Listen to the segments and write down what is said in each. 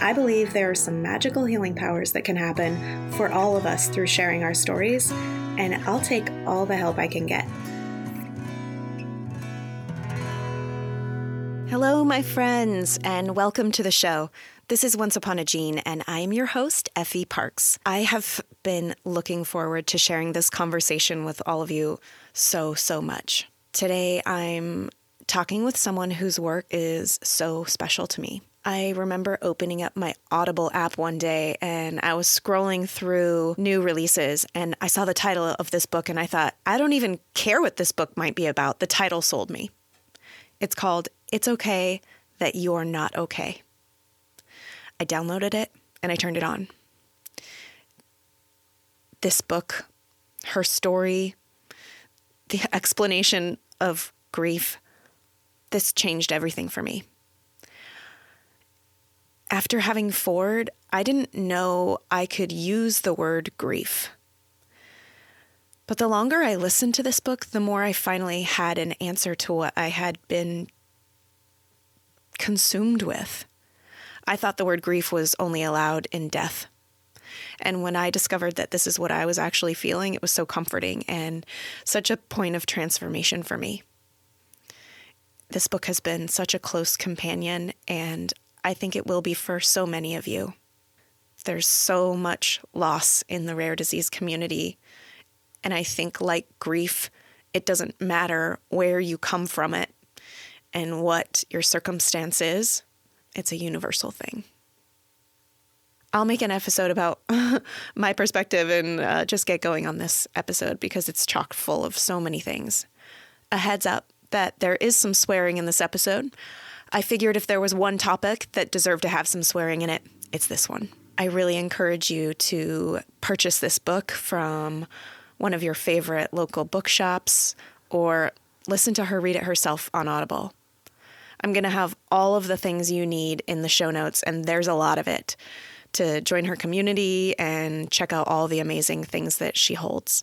I believe there are some magical healing powers that can happen for all of us through sharing our stories, and I'll take all the help I can get. Hello, my friends, and welcome to the show. This is Once Upon a Gene, and I am your host, Effie Parks. I have been looking forward to sharing this conversation with all of you so, so much. Today, I'm talking with someone whose work is so special to me. I remember opening up my Audible app one day and I was scrolling through new releases and I saw the title of this book and I thought, I don't even care what this book might be about. The title sold me. It's called It's Okay That You're Not Okay. I downloaded it and I turned it on. This book, her story, the explanation of grief, this changed everything for me after having Ford, I didn't know I could use the word grief. But the longer I listened to this book, the more I finally had an answer to what I had been consumed with. I thought the word grief was only allowed in death. And when I discovered that this is what I was actually feeling, it was so comforting and such a point of transformation for me. This book has been such a close companion, and I think it will be for so many of you. There's so much loss in the rare disease community. And I think, like grief, it doesn't matter where you come from it and what your circumstance is, it's a universal thing. I'll make an episode about my perspective and uh, just get going on this episode because it's chock full of so many things. A heads up that there is some swearing in this episode. I figured if there was one topic that deserved to have some swearing in it, it's this one. I really encourage you to purchase this book from one of your favorite local bookshops or listen to her read it herself on Audible. I'm going to have all of the things you need in the show notes, and there's a lot of it to join her community and check out all the amazing things that she holds.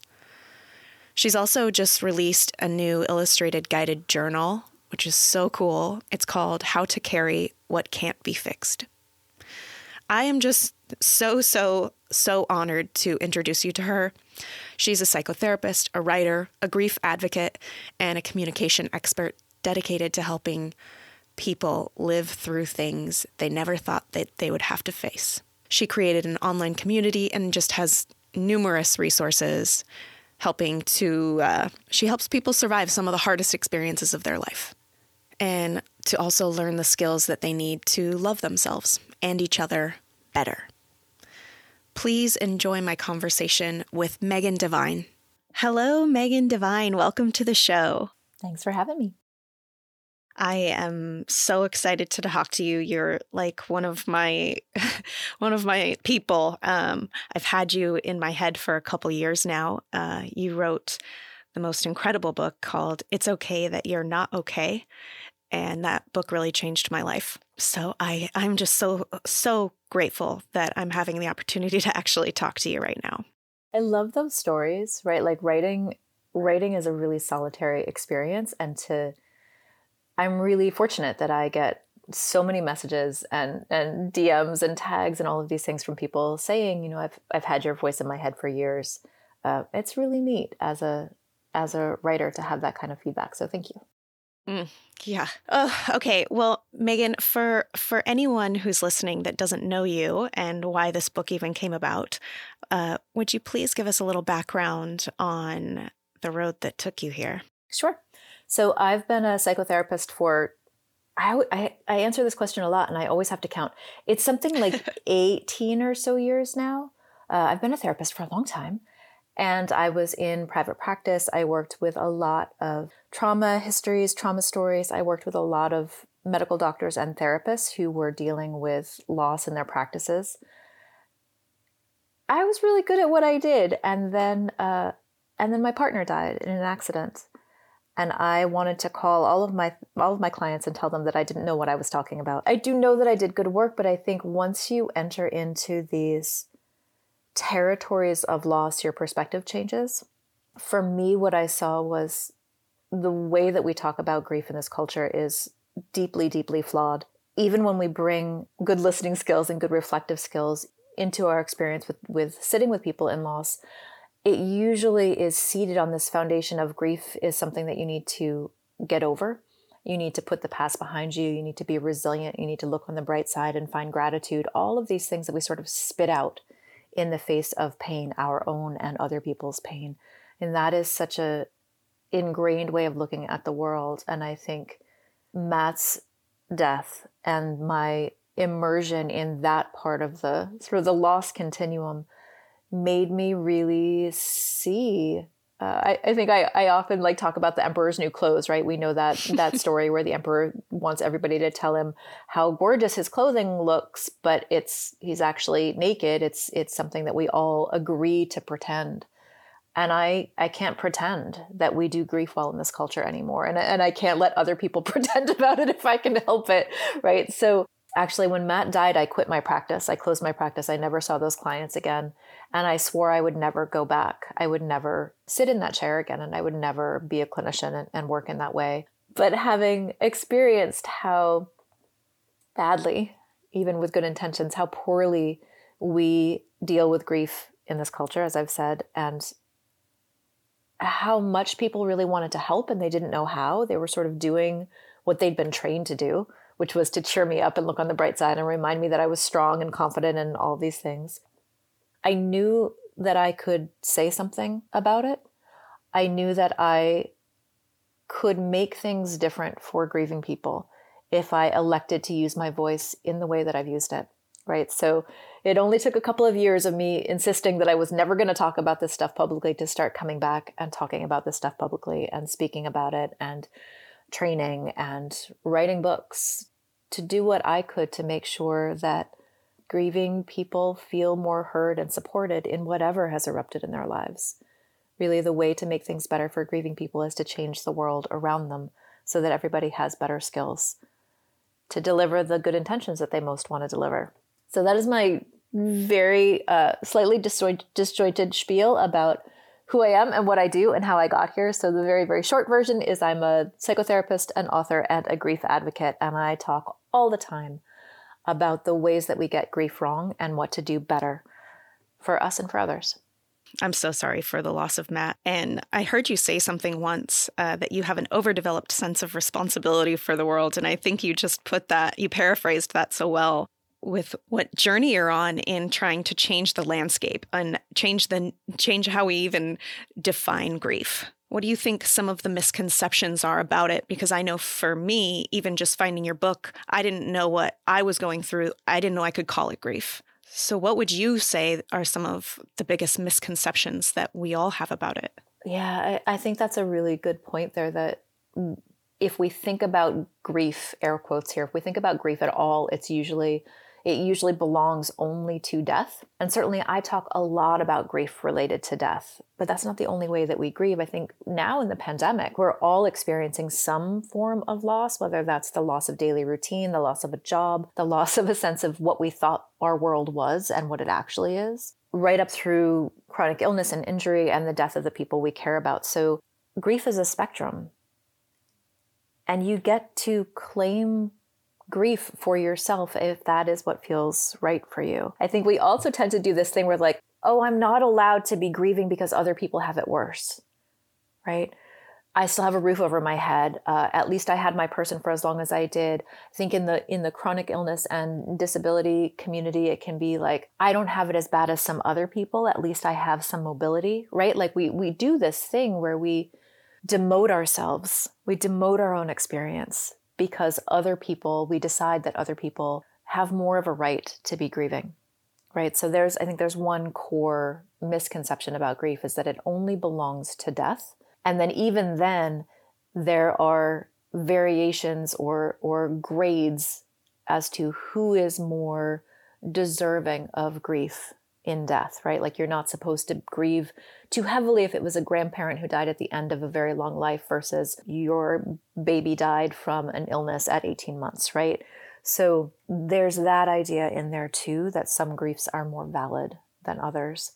She's also just released a new illustrated guided journal which is so cool. It's called How to Carry What Can't Be Fixed. I am just so, so, so honored to introduce you to her. She's a psychotherapist, a writer, a grief advocate, and a communication expert dedicated to helping people live through things they never thought that they would have to face. She created an online community and just has numerous resources helping to, uh, she helps people survive some of the hardest experiences of their life and to also learn the skills that they need to love themselves and each other better. Please enjoy my conversation with Megan Devine. Hello, Megan Devine. Welcome to the show. Thanks for having me. I am so excited to talk to you. You're like one of my one of my people. Um, I've had you in my head for a couple years now. Uh, you wrote the most incredible book called "It's Okay That You're Not Okay," and that book really changed my life. So I I'm just so so grateful that I'm having the opportunity to actually talk to you right now. I love those stories, right? Like writing writing is a really solitary experience and to I'm really fortunate that I get so many messages and and DMs and tags and all of these things from people saying, you know, I've I've had your voice in my head for years. Uh, it's really neat as a as a writer to have that kind of feedback. So thank you. Mm, yeah. Oh, okay. Well, Megan, for for anyone who's listening that doesn't know you and why this book even came about, uh, would you please give us a little background on the road that took you here? Sure. So I've been a psychotherapist for. I, I, I answer this question a lot, and I always have to count. It's something like eighteen or so years now. Uh, I've been a therapist for a long time. And I was in private practice. I worked with a lot of trauma histories, trauma stories. I worked with a lot of medical doctors and therapists who were dealing with loss in their practices. I was really good at what I did, and then uh, and then my partner died in an accident, and I wanted to call all of my all of my clients and tell them that I didn't know what I was talking about. I do know that I did good work, but I think once you enter into these territories of loss, your perspective changes. For me, what I saw was the way that we talk about grief in this culture is deeply, deeply flawed. Even when we bring good listening skills and good reflective skills into our experience with, with sitting with people in loss, it usually is seated on this foundation of grief is something that you need to get over. You need to put the past behind you. You need to be resilient. You need to look on the bright side and find gratitude. All of these things that we sort of spit out in the face of pain, our own and other people's pain. And that is such a ingrained way of looking at the world. And I think Matt's death and my immersion in that part of the sort of the loss continuum made me really see uh, I, I, think I, I often like talk about the emperor's new clothes right? We know that that story where the emperor wants everybody to tell him how gorgeous his clothing looks but it's he's actually naked. It's it's something that we all agree to pretend. And I I can't pretend that we do grief well in this culture anymore, and and I can't let other people pretend about it if I can help it, right? So actually, when Matt died, I quit my practice. I closed my practice. I never saw those clients again, and I swore I would never go back. I would never sit in that chair again, and I would never be a clinician and, and work in that way. But having experienced how badly, even with good intentions, how poorly we deal with grief in this culture, as I've said, and how much people really wanted to help and they didn't know how. They were sort of doing what they'd been trained to do, which was to cheer me up and look on the bright side and remind me that I was strong and confident and all these things. I knew that I could say something about it. I knew that I could make things different for grieving people if I elected to use my voice in the way that I've used it right? So it only took a couple of years of me insisting that I was never going to talk about this stuff publicly to start coming back and talking about this stuff publicly and speaking about it and training and writing books to do what I could to make sure that grieving people feel more heard and supported in whatever has erupted in their lives. Really, the way to make things better for grieving people is to change the world around them so that everybody has better skills to deliver the good intentions that they most want to deliver. So that is my very uh, slightly disjointed spiel about who I am and what I do and how I got here. So the very, very short version is I'm a psychotherapist, an author, and a grief advocate, and I talk all the time about the ways that we get grief wrong and what to do better for us and for others. I'm so sorry for the loss of Matt. And I heard you say something once uh, that you have an overdeveloped sense of responsibility for the world. And I think you just put that, you paraphrased that so well with what journey you're on in trying to change the landscape and change the change how we even define grief. What do you think some of the misconceptions are about it? Because I know for me, even just finding your book, I didn't know what I was going through. I didn't know I could call it grief. So, what would you say are some of the biggest misconceptions that we all have about it? Yeah, I, I think that's a really good point there. That if we think about grief, air quotes here, if we think about grief at all, it's usually it usually belongs only to death. And certainly, I talk a lot about grief related to death, but that's not the only way that we grieve. I think now in the pandemic, we're all experiencing some form of loss, whether that's the loss of daily routine, the loss of a job, the loss of a sense of what we thought our world was and what it actually is, right up through chronic illness and injury and the death of the people we care about. So, grief is a spectrum. And you get to claim grief for yourself if that is what feels right for you. I think we also tend to do this thing where, like, oh, I'm not allowed to be grieving because other people have it worse, right? I still have a roof over my head. Uh, at least I had my person for as long as I did. I think in the in the chronic illness and disability community, it can be like I don't have it as bad as some other people. At least I have some mobility, right? Like we we do this thing where we demote ourselves, we demote our own experience because other people, we decide that other people have more of a right to be grieving, right? So there's, I think there's one core misconception about grief is that it only belongs to death. And then even then, there are variations or, or grades as to who is more deserving of grief in death, right? Like you're not supposed to grieve too heavily if it was a grandparent who died at the end of a very long life versus your baby died from an illness at 18 months, right? So there's that idea in there too that some griefs are more valid than others.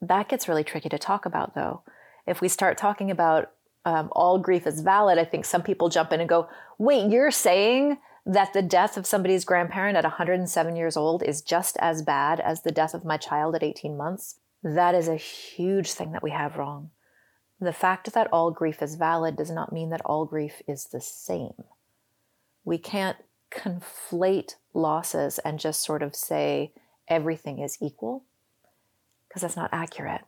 That gets really tricky to talk about though. If we start talking about um, all grief is valid, I think some people jump in and go, wait, you're saying that the death of somebody's grandparent at 107 years old is just as bad as the death of my child at 18 months, that is a huge thing that we have wrong. The fact that all grief is valid does not mean that all grief is the same. We can't conflate losses and just sort of say everything is equal because that's not accurate,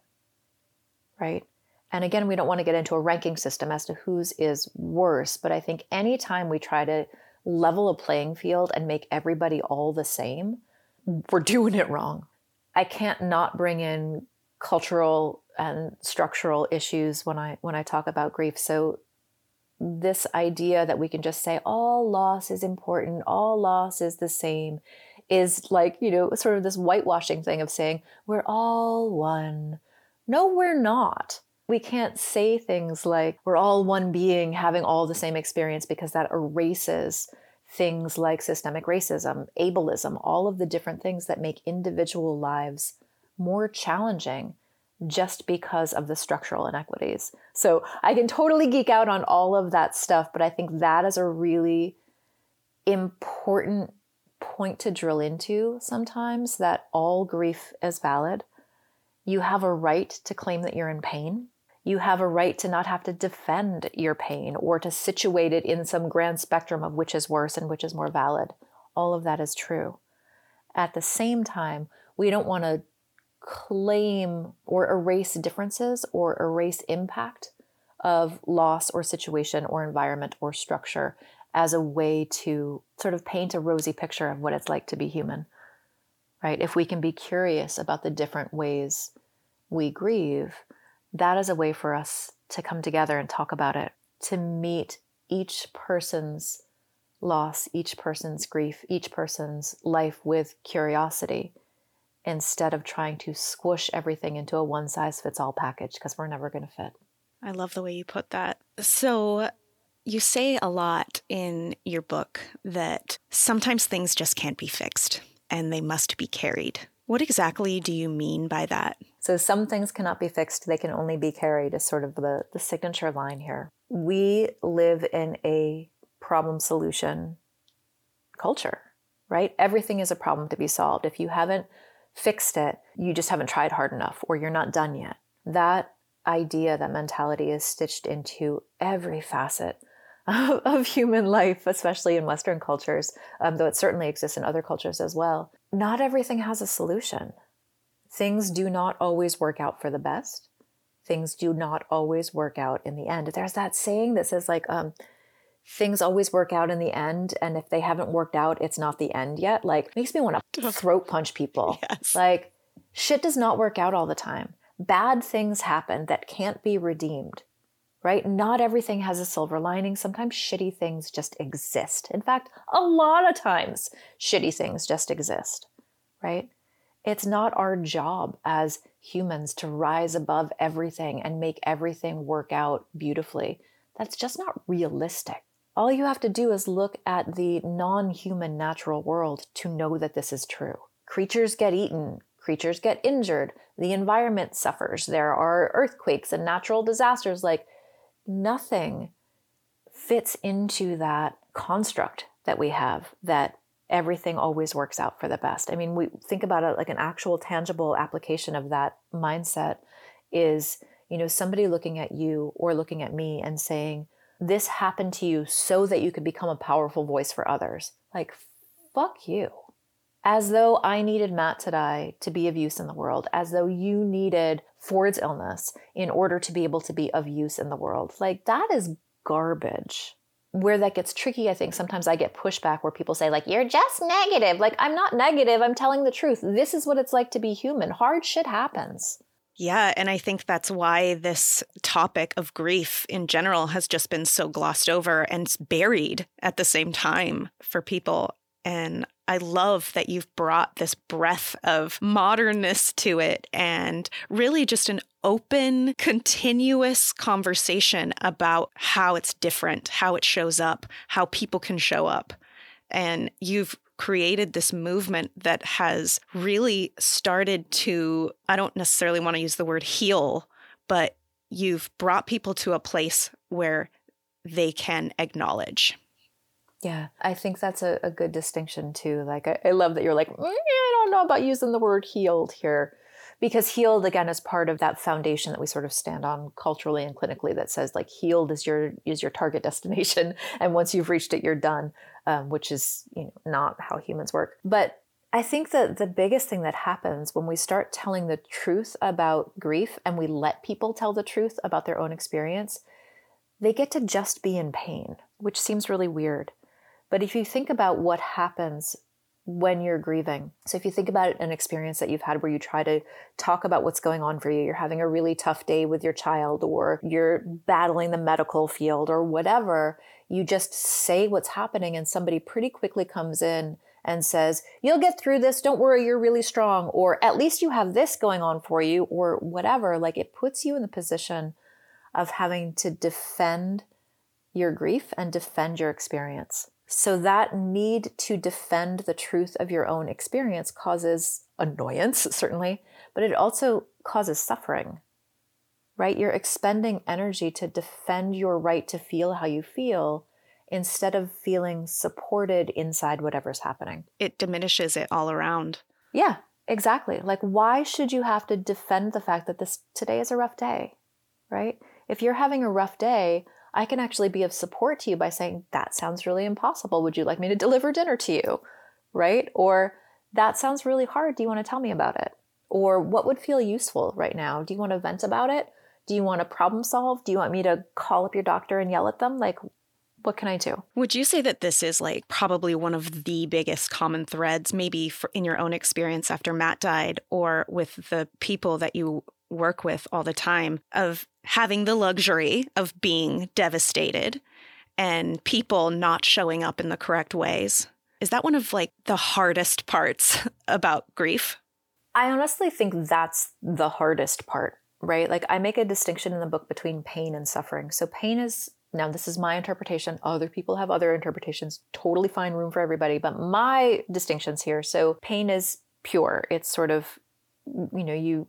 right? And again, we don't want to get into a ranking system as to whose is worse, but I think anytime we try to level a playing field and make everybody all the same, we're doing it wrong. I can't not bring in cultural and structural issues when I when I talk about grief. So this idea that we can just say all loss is important, all loss is the same is like, you know, sort of this whitewashing thing of saying we're all one. No, we're not. We can't say things like we're all one being having all the same experience because that erases things like systemic racism, ableism, all of the different things that make individual lives more challenging just because of the structural inequities. So I can totally geek out on all of that stuff, but I think that is a really important point to drill into sometimes that all grief is valid. You have a right to claim that you're in pain. You have a right to not have to defend your pain or to situate it in some grand spectrum of which is worse and which is more valid. All of that is true. At the same time, we don't want to claim or erase differences or erase impact of loss or situation or environment or structure as a way to sort of paint a rosy picture of what it's like to be human. Right? If we can be curious about the different ways we grieve, that is a way for us to come together and talk about it, to meet each person's loss, each person's grief, each person's life with curiosity instead of trying to squish everything into a one size fits all package because we're never going to fit. I love the way you put that. So, you say a lot in your book that sometimes things just can't be fixed and they must be carried. What exactly do you mean by that? So, some things cannot be fixed, they can only be carried, is sort of the, the signature line here. We live in a problem solution culture, right? Everything is a problem to be solved. If you haven't fixed it, you just haven't tried hard enough or you're not done yet. That idea, that mentality is stitched into every facet of, human life, especially in Western cultures, um, though it certainly exists in other cultures as well. Not everything has a solution. Things do not always work out for the best. Things do not always work out in the end. There's that saying that says, like, um, things always work out in the end and if they haven't worked out it's not the end yet like makes me want to throat punch people yes. like shit does not work out all the time bad things happen that can't be redeemed right? Not everything has a silver lining. Sometimes shitty things just exist. In fact a lot of times shitty things just exist right? It's not our job as humans to rise above everything and make everything work out beautifully. That's just not realistic. All you have to do is look at the non human natural world to know that this is true. Creatures get eaten, creatures get injured, the environment suffers, there are earthquakes and natural disasters. Like nothing fits into that construct that we have that everything always works out for the best. I mean, we think about it like an actual tangible application of that mindset is, you know, somebody looking at you or looking at me and saying, this happened to you so that you could become a powerful voice for others. Like, fuck you. As though I needed Matt to die to be of use in the world, as though you needed Ford's illness in order to be able to be of use in the world. Like, that is garbage. Where that gets tricky, I think sometimes I get pushback where people say, like, you're just negative. Like, I'm not negative. I'm telling the truth. This is what it's like to be human. Hard shit happens. Yeah, and I think that's why this topic of grief in general has just been so glossed over and buried at the same time for people. And I love that you've brought this breath of modernness to it and really just an open, continuous conversation about how it's different, how it shows up, how people can show up. And you've created this movement that has really started to, I don't necessarily want to use the word heal, but you've brought people to a place where they can acknowledge. Yeah, I think that's a, a good distinction too. Like, I, I love that you're like, mm, I don't know about using the word healed here. Because healed again is part of that foundation that we sort of stand on culturally and clinically that says like healed is your is your target destination, and once you've reached it, you're done, um, which is you know not how humans work. But I think that the biggest thing that happens when we start telling the truth about grief and we let people tell the truth about their own experience, they get to just be in pain, which seems really weird. But if you think about what happens when you're grieving, so if you think about an experience that you've had where you try to talk about what's going on for you, you're having a really tough day with your child, or you're battling the medical field, or whatever, you just say what's happening, and somebody pretty quickly comes in and says, You'll get through this. Don't worry, you're really strong. Or at least you have this going on for you, or whatever. Like it puts you in the position of having to defend your grief and defend your experience. So that need to defend the truth of your own experience causes annoyance, certainly, but it also causes suffering, right? You're expending energy to defend your right to feel how you feel instead of feeling supported inside whatever's happening. It diminishes it all around. Yeah, exactly. Like, why should you have to defend the fact that this today is a rough day, right? If you're having a rough day, I can actually be of support to you by saying, That sounds really impossible. Would you like me to deliver dinner to you? Right? Or, That sounds really hard. Do you want to tell me about it? Or, What would feel useful right now? Do you want to vent about it? Do you want to problem solve? Do you want me to call up your doctor and yell at them? Like, what can I do? Would you say that this is like probably one of the biggest common threads, maybe in your own experience after Matt died, or with the people that you work with all the time, of having the luxury of being devastated and people not showing up in the correct ways. Is that one of like the hardest parts about grief? I honestly think that's the hardest part, right? Like I make a distinction in the book between pain and suffering. So pain is now this is my interpretation. Other people have other interpretations. Totally fine room for everybody, but my distinctions here. So pain is pure. It's sort of you know, you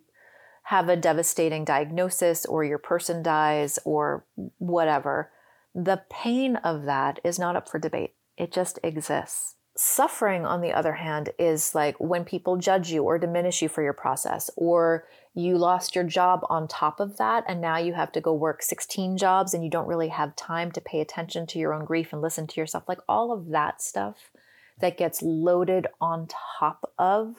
have a devastating diagnosis or your person dies or whatever, the pain of that is not up for debate. It just exists. Suffering, on the other hand, is like when people judge you or diminish you for your process, or you lost your job on top of that, and now you have to go work 16 jobs and you don't really have time to pay attention to your own grief and listen to yourself. Like all of that stuff that gets loaded on top of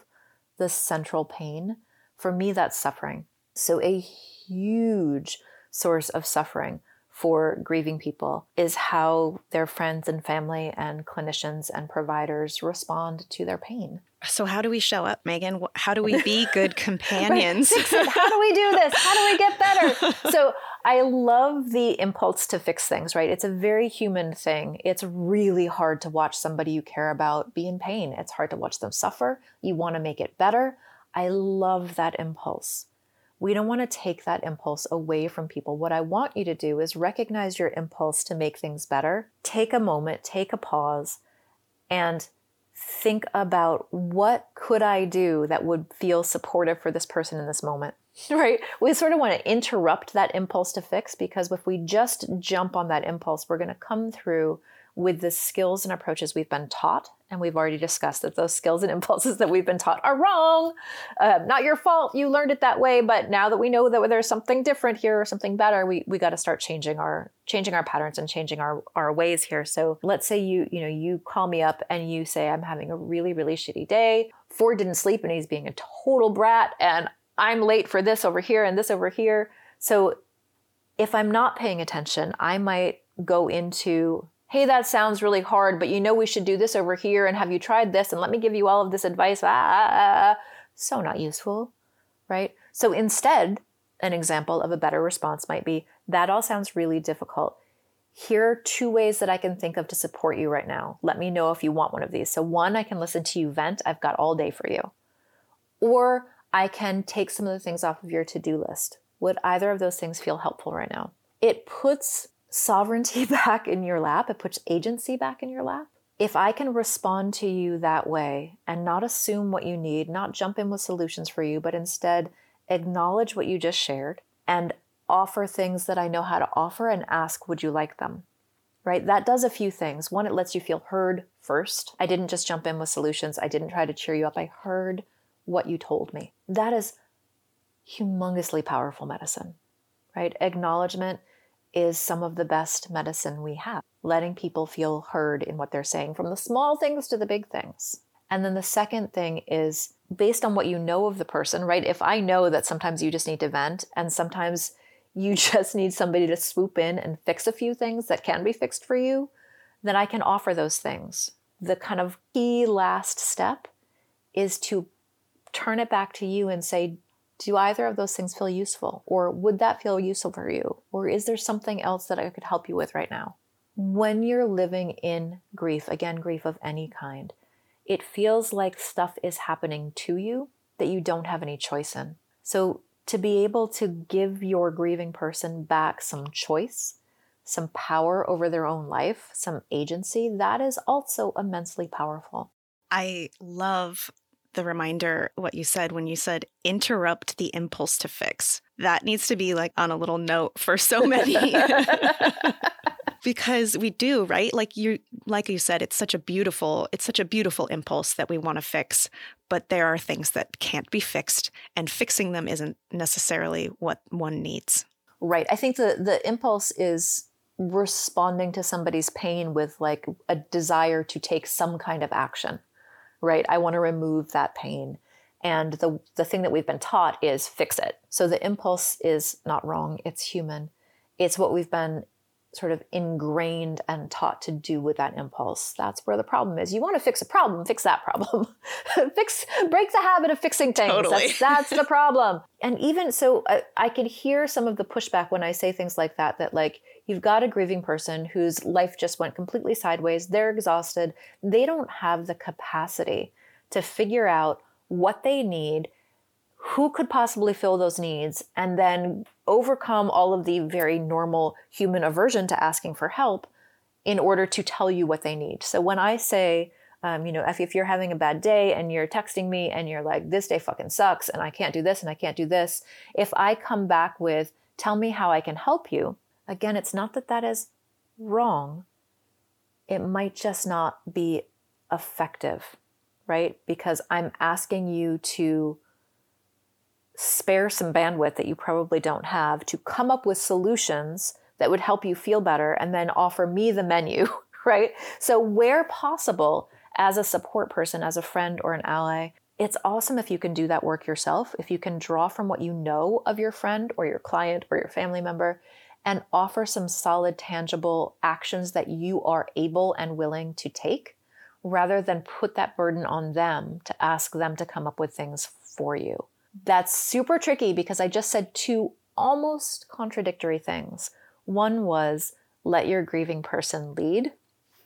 the central pain for me, that's suffering. So, a huge source of suffering for grieving people is how their friends and family and clinicians and providers respond to their pain. So, how do we show up, Megan? How do we be good companions? how do we do this? How do we get better? So, I love the impulse to fix things, right? It's a very human thing. It's really hard to watch somebody you care about be in pain. It's hard to watch them suffer. You want to make it better. I love that impulse. We don't want to take that impulse away from people. What I want you to do is recognize your impulse to make things better. Take a moment, take a pause, and think about what could I do that would feel supportive for this person in this moment. Right? We sort of want to interrupt that impulse to fix because if we just jump on that impulse, we're going to come through with the skills and approaches we've been taught. And we've already discussed that those skills and impulses that we've been taught are wrong. Uh, not your fault. You learned it that way. But now that we know that there's something different here or something better, we, we got to start changing our changing our patterns and changing our, our ways here. So let's say you, you know, you call me up and you say, I'm having a really, really shitty day. Ford didn't sleep and he's being a total brat. And I'm late for this over here and this over here. So if I'm not paying attention, I might go into hey, that sounds really hard, but you know we should do this over here, and have you tried this? And let me give you all of this advice. Ah, ah, ah, ah. So not useful, right? So instead, an example of a better response might be that all sounds really difficult. here are two ways that I can think of to support you right now. Let me know if you want one of these. So, one, I can listen to you vent. I've got all day for you. Or I can take some of the things off of your to do list. Would either of those things feel helpful right now? It puts sovereignty back in your lap, it puts agency back in your lap. If I can respond to you that way and not assume what you need, not jump in with solutions for you, but instead acknowledge what you just shared and offer things that I know how to offer and ask, would you like them? Right? That does a few things. One, it lets you feel heard first. I didn't just jump in with solutions, I didn't try to cheer you up. I heard what you told me. That is humongously powerful medicine, right? Acknowledgement is some of the best medicine we have, letting people feel heard in what they're saying, from the small things to the big things. And then the second thing is based on what you know of the person, right? If I know that sometimes you just need to vent and sometimes you just need somebody to swoop in and fix a few things that can be fixed for you, then I can offer those things. The kind of key last step is to turn it back to you and say, do either of those things feel useful? Or would that feel useful for you? Or is there something else that I could help you with right now? When you're living in grief, again, grief of any kind, it feels like stuff is happening to you that you don't have any choice in. So, to be able to give your grieving person back some choice, some power over their own life, some agency, that is also immensely powerful. I love the reminder what you said when you said interrupt the impulse to fix. That needs to be like on a little note for so many. because we do right like you like you said it's such a beautiful it's such a beautiful impulse that we want to fix but there are things that can't be fixed and fixing them isn't necessarily what one needs right i think the the impulse is responding to somebody's pain with like a desire to take some kind of action right i want to remove that pain and the the thing that we've been taught is fix it so the impulse is not wrong it's human it's what we've been sort of ingrained and taught to do with that impulse. That's where the problem is. You want to fix a problem, fix that problem. fix break the habit of fixing things. Totally. That's, that's the problem. And even so I, I can hear some of the pushback when I say things like that that like you've got a grieving person whose life just went completely sideways. They're exhausted. They don't have the capacity to figure out what they need who could possibly fill those needs and then overcome all of the very normal human aversion to asking for help in order to tell you what they need. So when I say, um, you know, if, if you're having a bad day and you're texting me and you're like, this day fucking sucks and I can't do this and I can't do this, if I come back with, tell me how I can help you, again, it's not that that is wrong. It might just not be effective, right? Because I'm asking you to spare some bandwidth that you probably don't have to come up with solutions that would help you feel better and then offer me the menu, right? So, where possible, as a support person, as a friend or an ally, it's awesome if you can do that work yourself, if you can draw from what you know of your friend or your client or your family member and offer some solid, tangible actions that you are able and willing to take rather than put that burden on them to ask them to come up with things for you. That's super tricky because I just said two almost contradictory things. One was let your grieving person lead,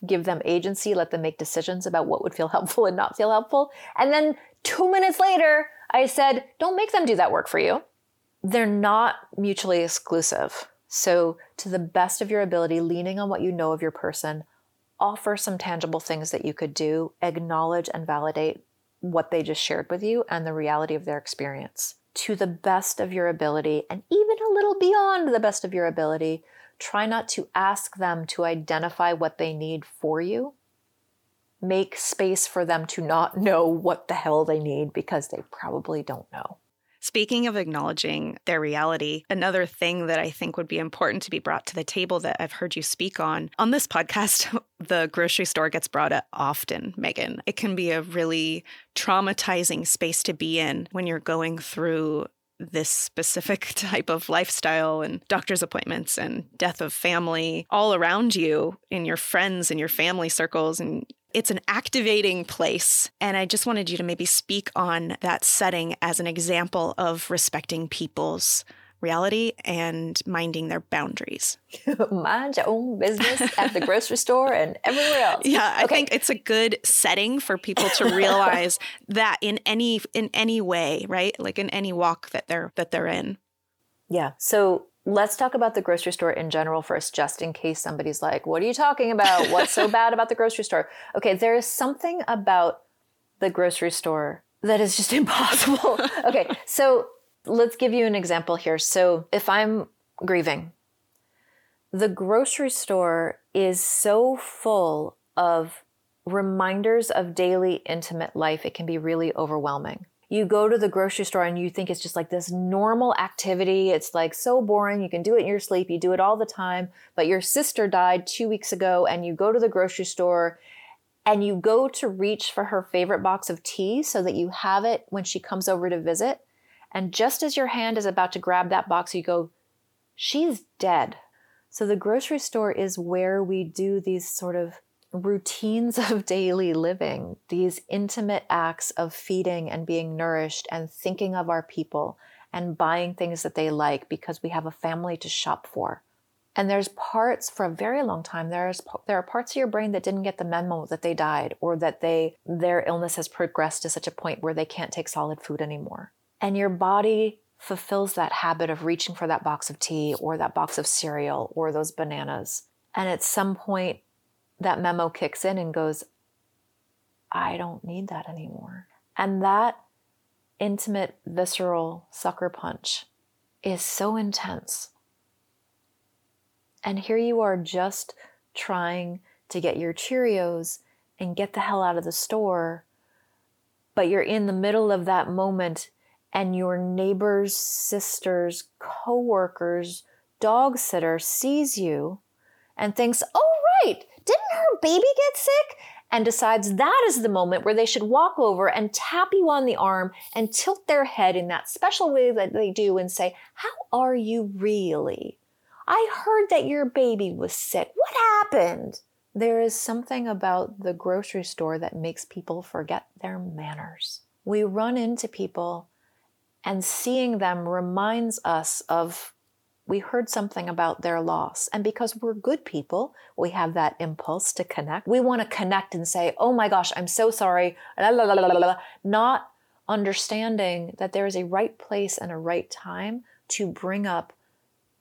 give them agency, let them make decisions about what would feel helpful and not feel helpful. And then two minutes later, I said, don't make them do that work for you. They're not mutually exclusive. So, to the best of your ability, leaning on what you know of your person, offer some tangible things that you could do, acknowledge and validate what they just shared with you and the reality of their experience to the best of your ability and even a little beyond the best of your ability. Try not to ask them to identify what they need for you. Make space for them to not know what the hell they need because they probably don't know. Speaking of acknowledging their reality, another thing that I think would be important to be brought to the table that I've heard you speak on on this podcast, the grocery store gets brought up often, Megan. It can be a really traumatizing space to be in when you're going through this specific type of lifestyle and doctor's appointments and death of family all around you in your friends and your family circles and it's an activating place. And I just wanted you to maybe speak on that setting as an example of respecting people's reality and minding their boundaries. Mind your own business at the grocery store and everywhere else. Yeah, I okay. think it's a good setting for people to realize that in any in any way, right? Like in any walk that they're that they're in. Yeah. So let's talk about the grocery store in general first, just in case somebody's like, What are you talking about? What's so bad about the grocery store? Okay, there is something about the grocery store that is just impossible. okay, so let's give you an example here. So if I'm grieving, the grocery store is so full of reminders of daily intimate life, it can be really overwhelming. You go to the grocery store and you think it's just like this normal activity. It's like so boring. You can do it in your sleep. You do it all the time. But your sister died two weeks ago and you go to the grocery store and you go to reach for her favorite box of tea so that you have it when she comes over to visit. And just as your hand is about to grab that box, you go, She's dead. So the grocery store is where we do these sort of routines of daily living, these intimate acts of feeding and being nourished and thinking of our people and buying things that they like because we have a family to shop for. And there's parts for a very long time. There's there are parts of your brain that didn't get the memo that they died or that they their illness has progressed to such a point where they can't take solid food anymore. And your body fulfills that habit of reaching for that box of tea or that box of cereal or those bananas. And at some point that memo kicks in and goes, I don't need that anymore. And that intimate visceral sucker punch is so intense and here you are just trying to get your Cheerios and get the hell out of the store. But you're in the middle of that moment, and your neighbor's sister's coworker's dog sitter sees you and thinks, oh, right, didn't her baby get sick? And decides that is the moment where they should walk over and tap you on the arm and tilt their head in that special way that they do and say, How are you really? I heard that your baby was sick. What happened? There is something about the grocery store that makes people forget their manners. We run into people, and seeing them reminds us of we heard something about their loss. And because we're good people, we have that impulse to connect. We want to connect and say, Oh my gosh, I'm so sorry. La, la, la, Not understanding that there is a right place and a right time to bring up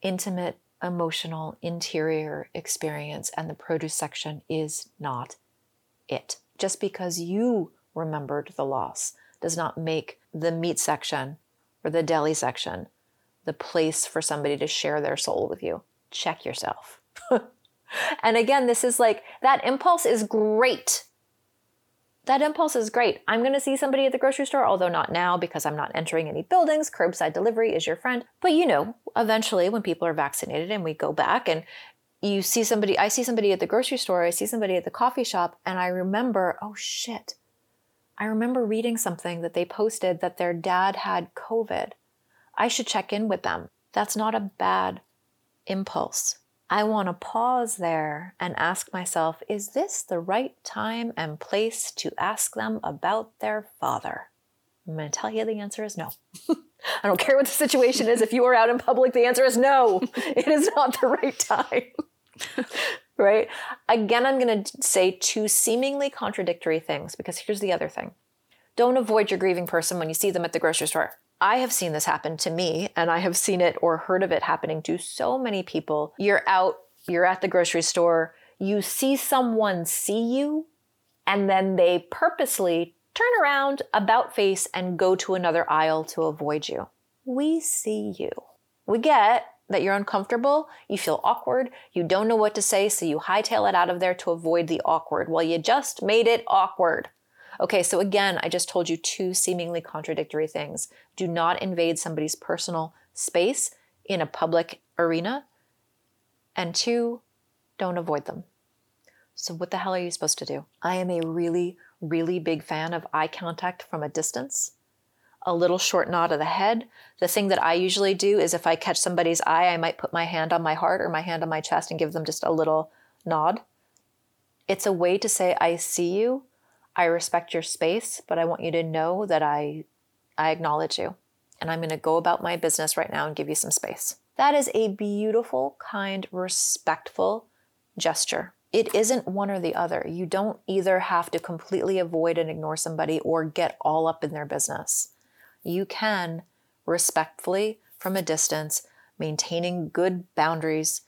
intimate emotional interior experience, and the produce section is not it. Just because you remembered the loss does not make the meat section or the deli section the place for somebody to share their soul with you. Check yourself. and again, this is like that impulse is great that impulse is great. I'm going to see somebody at the grocery store, although not now because I'm not entering any buildings. Curbside delivery is your friend. But you know, eventually when people are vaccinated and we go back and you see somebody, I see somebody at the grocery store, I see somebody at the coffee shop, and I remember, oh shit, I remember reading something that they posted that their dad had COVID. I should check in with them. That's not a bad impulse. I want to pause there and ask myself is this the right time and place to ask them about their father? I'm going to tell you the answer is no. I don't care what the situation is. If you are out in public, the answer is no. It is not the right time. right? Again, I'm going to say two seemingly contradictory things because here's the other thing. Don't avoid your grieving person when you see them at the grocery store. I have seen this happen to me, and I have seen it or heard of it happening to so many people. You're out, you're at the grocery store, you see someone see you, and then they purposely turn around, about face, and go to another aisle to avoid you. We see you. We get that you're uncomfortable, you feel awkward, you don't know what to say, so you hightail it out of there to avoid the awkward. Well, you just made it awkward. Okay, so again, I just told you two seemingly contradictory things. Do not invade somebody's personal space in a public arena. And two, don't avoid them. So, what the hell are you supposed to do? I am a really, really big fan of eye contact from a distance, a little short nod of the head. The thing that I usually do is if I catch somebody's eye, I might put my hand on my heart or my hand on my chest and give them just a little nod. It's a way to say, I see you I respect your space, but I want you to know that I I acknowledge you. and I'm going to go about my business right now and give you some space. That is a beautiful, kind, respectful gesture. It isn't one or the other. You don't either have to completely avoid and ignore somebody or get all up in their business. You can respectfully, from a distance, maintaining good boundaries,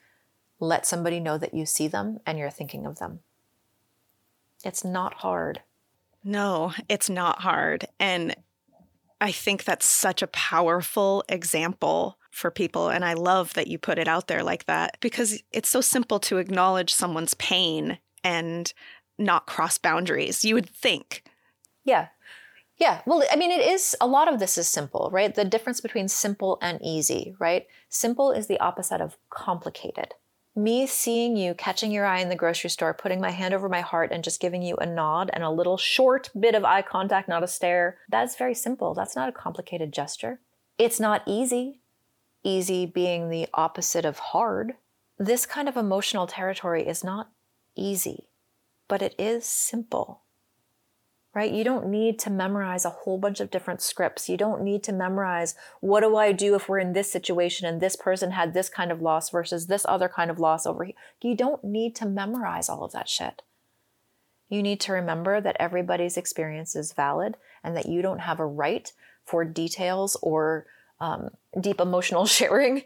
let somebody know that you see them and you're thinking of them. It's not hard. No, it's not hard. And I think that's such a powerful example for people. And I love that you put it out there like that because it's so simple to acknowledge someone's pain and not cross boundaries. You would think. Yeah. Yeah. Well, I mean, it is a lot of this is simple, right? The difference between simple and easy, right? Simple is the opposite of complicated me seeing you, catching your eye in the grocery store, putting my hand over my heart and just giving you a nod and a little short bit of eye contact, not a stare, that's very simple. That's not a complicated gesture. It's not easy, easy being the opposite of hard. This kind of emotional territory is not easy, but it is simple right? You don't need to memorize a whole bunch of different scripts. You don't need to memorize what do I do if we're in this situation and this person had this kind of loss versus this other kind of loss over here. You don't need to memorize all of that shit. You need to remember that everybody's experience is valid and that you don't have a right for details or um, deep emotional sharing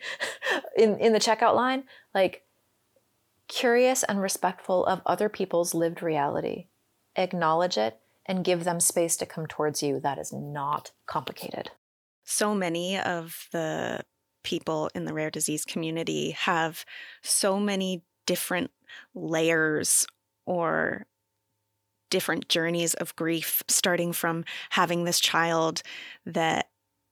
in, in the checkout line. Like, curious and respectful of other people's lived reality. Acknowledge it and give them space to come towards you. That is not complicated. So many of the people in the rare disease community have so many different layers or different journeys of grief, starting from having this child that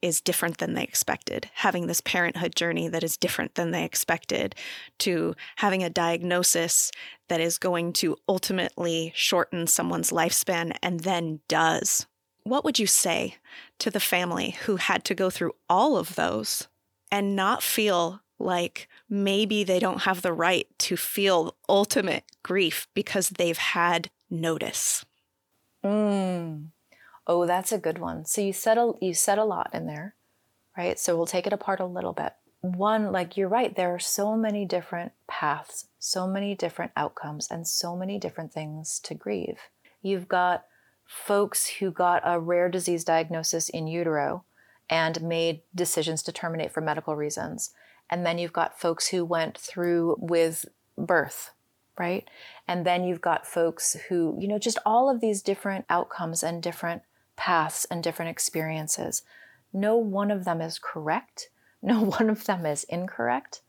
is different than they expected, having this parenthood journey that is different than they expected, to having a diagnosis that is going to ultimately shorten someone's lifespan and then does. What would you say to the family who had to go through all of those and not feel like maybe they don't have the right to feel ultimate grief because they've had notice? Mm. Oh, that's a good one. So you said a, you said a lot in there, right? So we'll take it apart a little bit. One, like you're right, there are so many different paths, so many different outcomes, and so many different things to grieve. You've got folks who got a rare disease diagnosis in utero and made decisions to terminate for medical reasons. And then you've got folks who went through with birth, right? And then you've got folks who, you know, just all of these different outcomes and different paths and different experiences. No one of them is correct, no one of them is incorrect,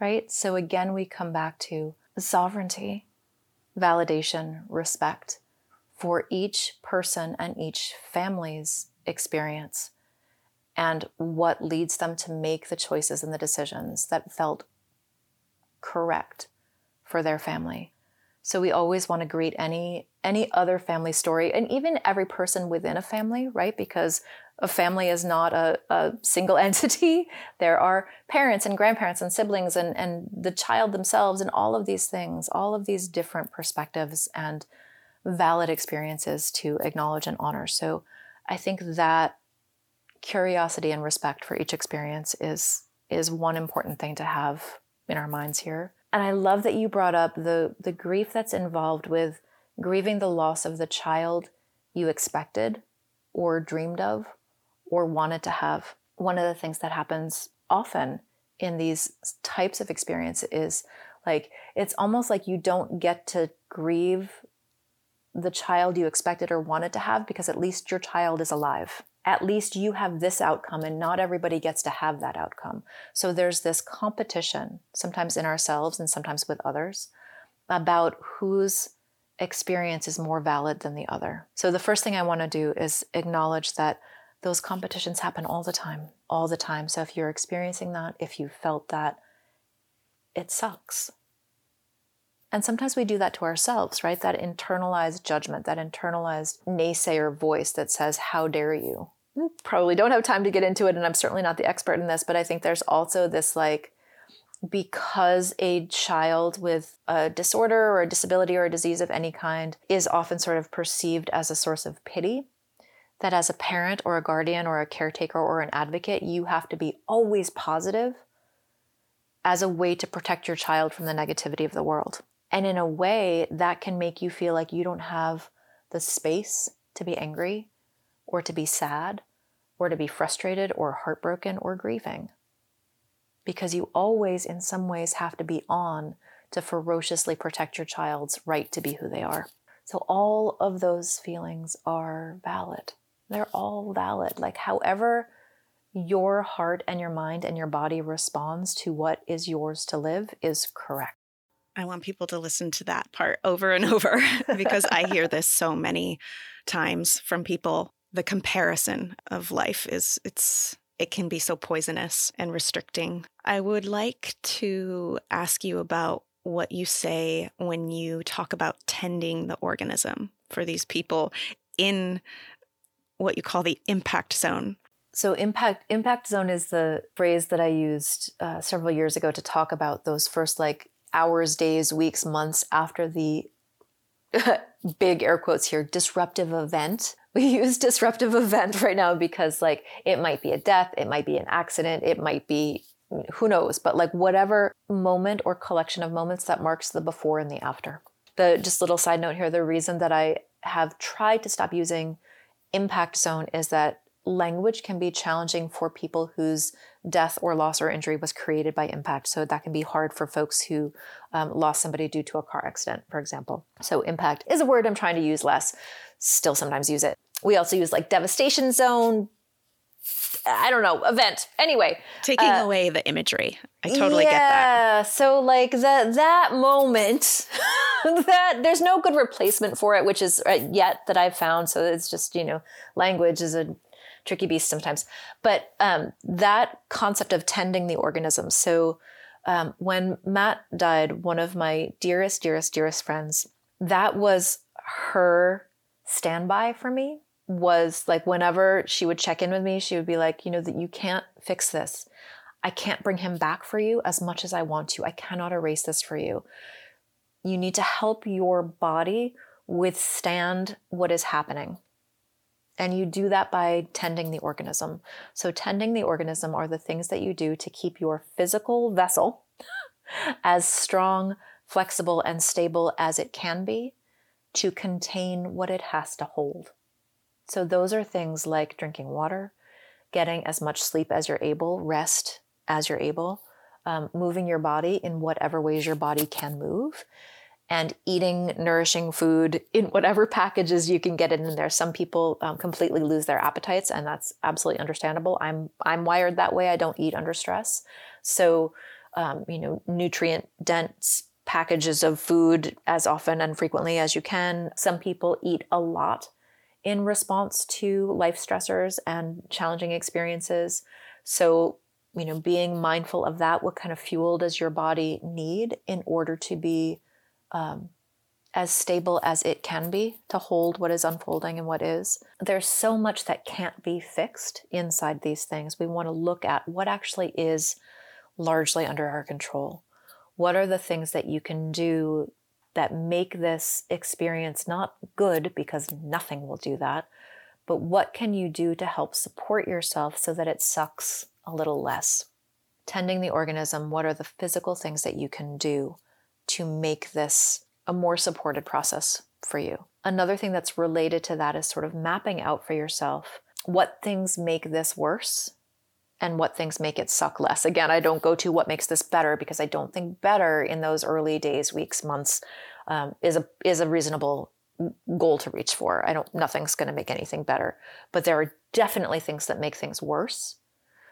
right? So again, we come back to sovereignty, validation, respect for each person and each family's experience and what leads them to make the choices and the decisions that felt correct for their family. So we always want to greet any any other family story and even every person within a family, right? Because a family is not a, a single entity. There are parents and grandparents and siblings and, and the child themselves and all of these things, all of these different perspectives and valid experiences to acknowledge and honor. So I think that curiosity and respect for each experience is is one important thing to have in our minds here. And I love that you brought up the the grief that's involved with grieving the loss of the child you expected or dreamed of or wanted to have. One of the things that happens often in these types of experience is like it's almost like you don't get to grieve the child you expected or wanted to have because at least your child is alive at least you have this outcome and not everybody gets to have that outcome. So there's this competition, sometimes in ourselves and sometimes with others, about whose experience is more valid than the other. So the first thing I want to do is acknowledge that those competitions happen all the time, all the time. So if you're experiencing that, if you felt that, it sucks. And sometimes we do that to ourselves, right? That internalized judgment, that internalized naysayer voice that says, How dare you? Probably don't have time to get into it and I'm certainly not the expert in this, but I think there's also this like because a child with a disorder or a disability or a disease of any kind is often sort of perceived as a source of pity, that as a parent or a guardian or a caretaker or an advocate, you have to be always positive as a way to protect your child from the negativity of the world. And in a way, that can make you feel like you don't have the space to be angry or to be sad or to be frustrated or heartbroken or grieving. Because you always, in some ways, have to be on to ferociously protect your child's right to be who they are. So, all of those feelings are valid. They're all valid. Like, however, your heart and your mind and your body responds to what is yours to live is correct. I want people to listen to that part over and over because I hear this so many times from people. The comparison of life is it's it can be so poisonous and restricting. I would like to ask you about what you say when you talk about tending the organism for these people in what you call the impact zone. So impact impact zone is the phrase that I used uh, several years ago to talk about those first like hours, days, weeks, months after the big air quotes here disruptive event. We use disruptive event right now because like it might be a death, it might be an accident, it might be who knows, but like whatever moment or collection of moments that marks the before and the after. The just little side note here, the reason that I have tried to stop using impact zone is that language can be challenging for people whose death or loss or injury was created by impact. So that can be hard for folks who um, lost somebody due to a car accident, for example. So impact is a word I'm trying to use less, still sometimes use it. We also use like devastation zone, I don't know, event. Anyway, taking uh, away the imagery. I totally yeah, get that. Yeah, so like that that moment that there's no good replacement for it which is uh, yet that I've found so it's just, you know, language is a tricky beast sometimes. But um, that concept of tending the organism. So um, when Matt died, one of my dearest, dearest, dearest friends, that was her standby for me was like whenever she would check in with me, she would be like, you know, that you can't fix this. I can't bring him back for you as much as I want to. I cannot erase this for you. You need to help your body withstand what is happening. And you do that by tending the organism. So, tending the organism are the things that you do to keep your physical vessel as strong, flexible, and stable as it can be to contain what it has to hold. So, those are things like drinking water, getting as much sleep as you're able, rest as you're able, um, moving your body in whatever ways your body can move, and eating nourishing food in whatever packages you can get it in there. Some people um, completely lose their appetites, and that's absolutely understandable. I'm I'm wired that way. I don't eat under stress, so um, you know, nutrient dense packages of food as often and frequently as you can. Some people eat a lot in response to life stressors and challenging experiences. So, you know, being mindful of that, what kind of fuel does your body need in order to be um, as stable as it can be to hold what is unfolding and what is? There's so much that can't be fixed inside these things. We want to look at what actually is largely under our control. What are the things that you can do that make this experience not good because nothing will do that, but what can you do to help support yourself so that it sucks a little less? Tending the organism, what are the physical things that you can do to make this a more supported process for you? Another thing that's related to that is sort of mapping out for yourself what things make this worse and what things make it suck less. Again, I don't go to what makes this better because I don't think better in those early days, weeks, months um, is a is a reasonable goal to reach for. I don't nothing's going to make anything better, but there are definitely things that make things worse.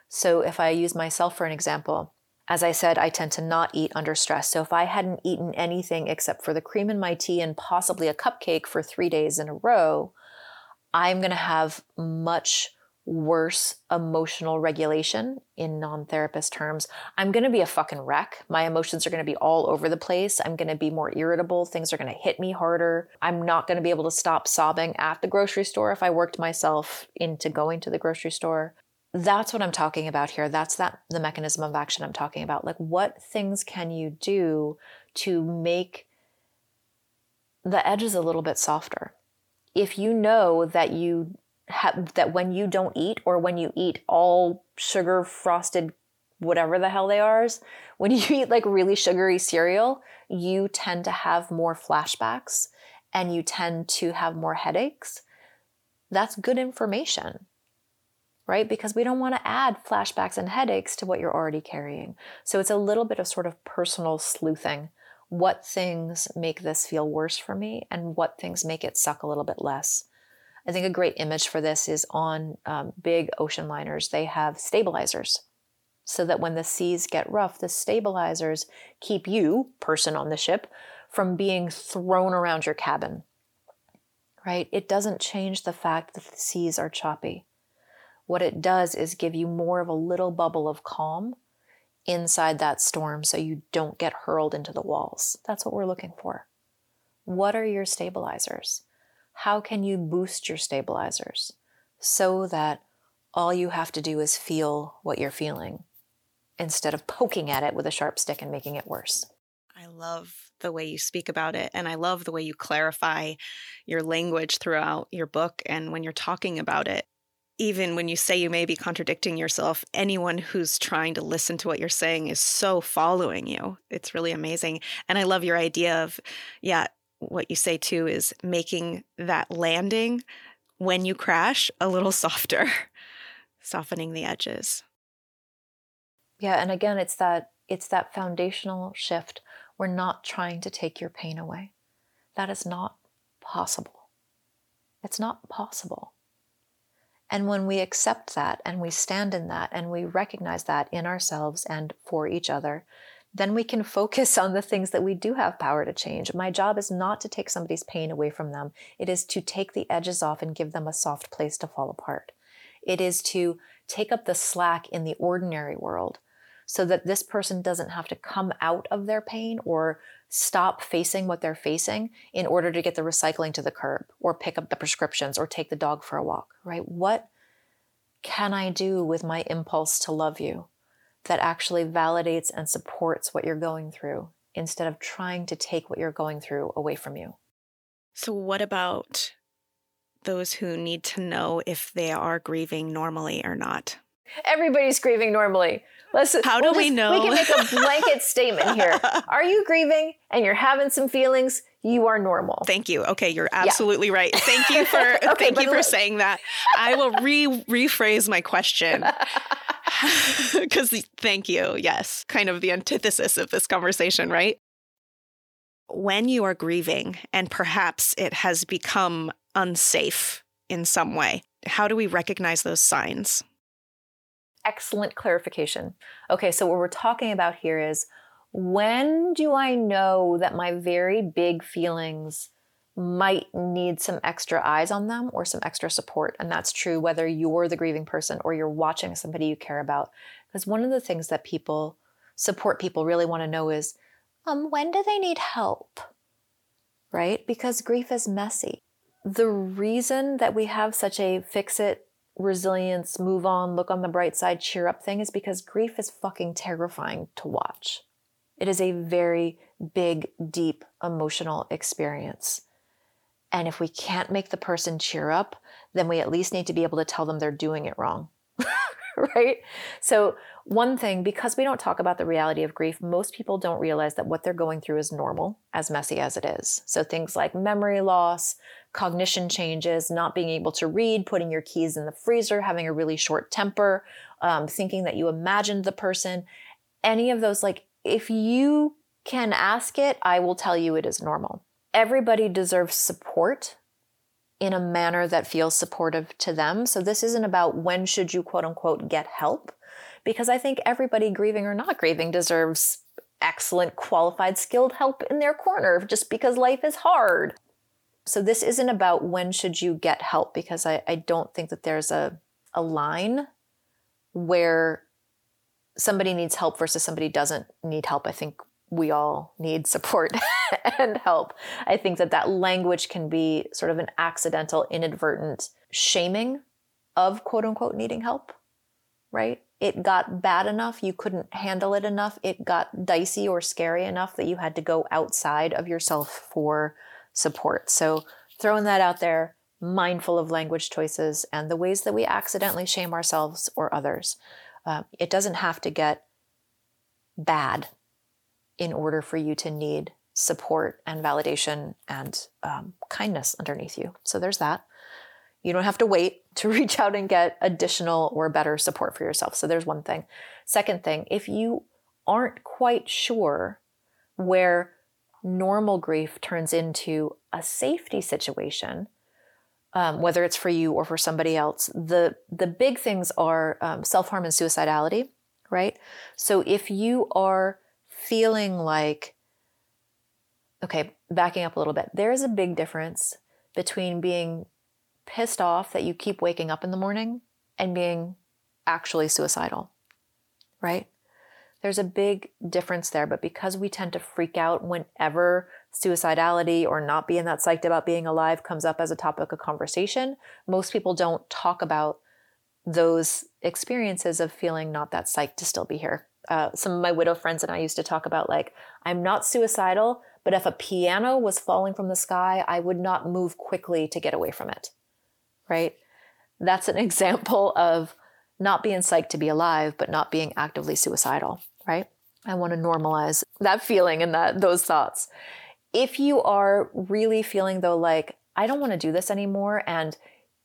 So if I use myself for an example, as I said, I tend to not eat under stress. So if I hadn't eaten anything except for the cream in my tea and possibly a cupcake for 3 days in a row, I'm going to have much worse emotional regulation in non therapist terms, I'm going to be a fucking wreck. My emotions are going to be all over the place. I'm going to be more irritable. Things are going to hit me harder. I'm not going to be able to stop sobbing at the grocery store if I worked myself into going to the grocery store. That's what I'm talking about here. That's that the mechanism of action I'm talking about. Like what things can you do to make the edges a little bit softer? If you know that you ha- that when you don't eat or when you eat all sugar frosted whatever the hell they are when you eat like really sugary cereal you tend to have more flashbacks and you tend to have more headaches that's good information right because we don't want to add flashbacks and headaches to what you're already carrying so it's a little bit of sort of personal sleuthing what things make this feel worse for me and what things make it suck a little bit less I think a great image for this is on um, big ocean liners. They have stabilizers so that when the seas get rough, the stabilizers keep you, person on the ship, from being thrown around your cabin. Right? It doesn't change the fact that the seas are choppy. What it does is give you more of a little bubble of calm inside that storm so you don't get hurled into the walls. That's what we're looking for. What are your stabilizers? how can you boost your stabilizers so that all you have to do is feel what you're feeling instead of poking at it with a sharp stick and making it worse? I love the way you speak about it. And I love the way you clarify your language throughout your book. And when you're talking about it, even when you say you may be contradicting yourself, anyone who's trying to listen to what you're saying is so following you. It's really amazing. And I love your idea of, yeah, what you say too is making that landing when you crash a little softer, softening the edges. Yeah, and again, it's that it's that foundational shift. We're not trying to take your pain away. That is not possible. It's not possible. And when we accept that and we stand in that and we recognize that in ourselves and for each other, then we can focus on the things that we do have power to change. My job is not to take somebody's pain away from them, it is to take the edges off and give them a soft place to fall apart. It is to take up the slack in the ordinary world so that this person doesn't have to come out of their pain or stop facing what they're facing in order to get the recycling to the curb or pick up the prescriptions or take the dog for a walk, right? What can I do with my impulse to love you? that actually validates and supports what you're going through instead of trying to take what you're going through away from you. So, what about those who need to know if they are grieving normally or not? Everybody's grieving normally. Let's, How do we'll we just, know? We can make a blanket statement here. Are you grieving and you're having some feelings? You are normal. Thank you. Okay, you're absolutely yeah. right. Thank you for okay, thank you for look. saying that. I will re rephrase my question. Because thank you. Yes, kind of the antithesis of this conversation, right? When you are grieving and perhaps it has become unsafe in some way, how do we recognize those signs? Excellent clarification. Okay, so what we're talking about here is when do I know that my very big feelings might need some extra eyes on them or some extra support? And that's true whether you're the grieving person or you're watching somebody you care about. Because one of the things that people, support people, really want to know is um, when do they need help? Right? Because grief is messy. The reason that we have such a fix it resilience, move on, look on the bright side, cheer up thing is because grief is fucking terrifying to watch. It is a very big, deep emotional experience. And if we can't make the person cheer up, then we at least need to be able to tell them they're doing it wrong. right? So, one thing, because we don't talk about the reality of grief, most people don't realize that what they're going through is normal, as messy as it is. So, things like memory loss, cognition changes, not being able to read, putting your keys in the freezer, having a really short temper, um, thinking that you imagined the person, any of those, like, if you can ask it, I will tell you it is normal. Everybody deserves support in a manner that feels supportive to them. So this isn't about when should you quote unquote get help, because I think everybody grieving or not grieving deserves excellent, qualified, skilled help in their corner just because life is hard. So this isn't about when should you get help, because I, I don't think that there's a, a line where somebody needs help versus somebody doesn't need help. I think we all need support and help. I think that that language can be sort of an accidental, inadvertent shaming of quote unquote needing help, right? It got bad enough, you couldn't handle it enough, it got dicey or scary enough that you had to go outside of yourself for support. So, throwing that out there, mindful of language choices and the ways that we accidentally shame ourselves or others. Uh, it doesn't have to get bad in order for you to need support and validation and um, kindness underneath you. So there's that. You don't have to wait to reach out and get additional or better support for yourself. So there's one thing. Second thing, if you aren't quite sure where normal grief turns into a safety situation, um, whether it's for you or for somebody else, the the big things are um, self harm and suicidality, right? So if you are feeling like, okay, backing up a little bit, there is a big difference between being pissed off that you keep waking up in the morning and being actually suicidal, right? There's a big difference there, but because we tend to freak out whenever suicidality or not being that psyched about being alive comes up as a topic of conversation, most people don't talk about those experiences of feeling not that psyched to still be here. Uh, some of my widow friends and I used to talk about like, I'm not suicidal, but if a piano was falling from the sky, I would not move quickly to get away from it. Right? That's an example of not being psyched to be alive, but not being actively suicidal right? I want to normalize that feeling and that those thoughts. If you are really feeling though like I don't want to do this anymore and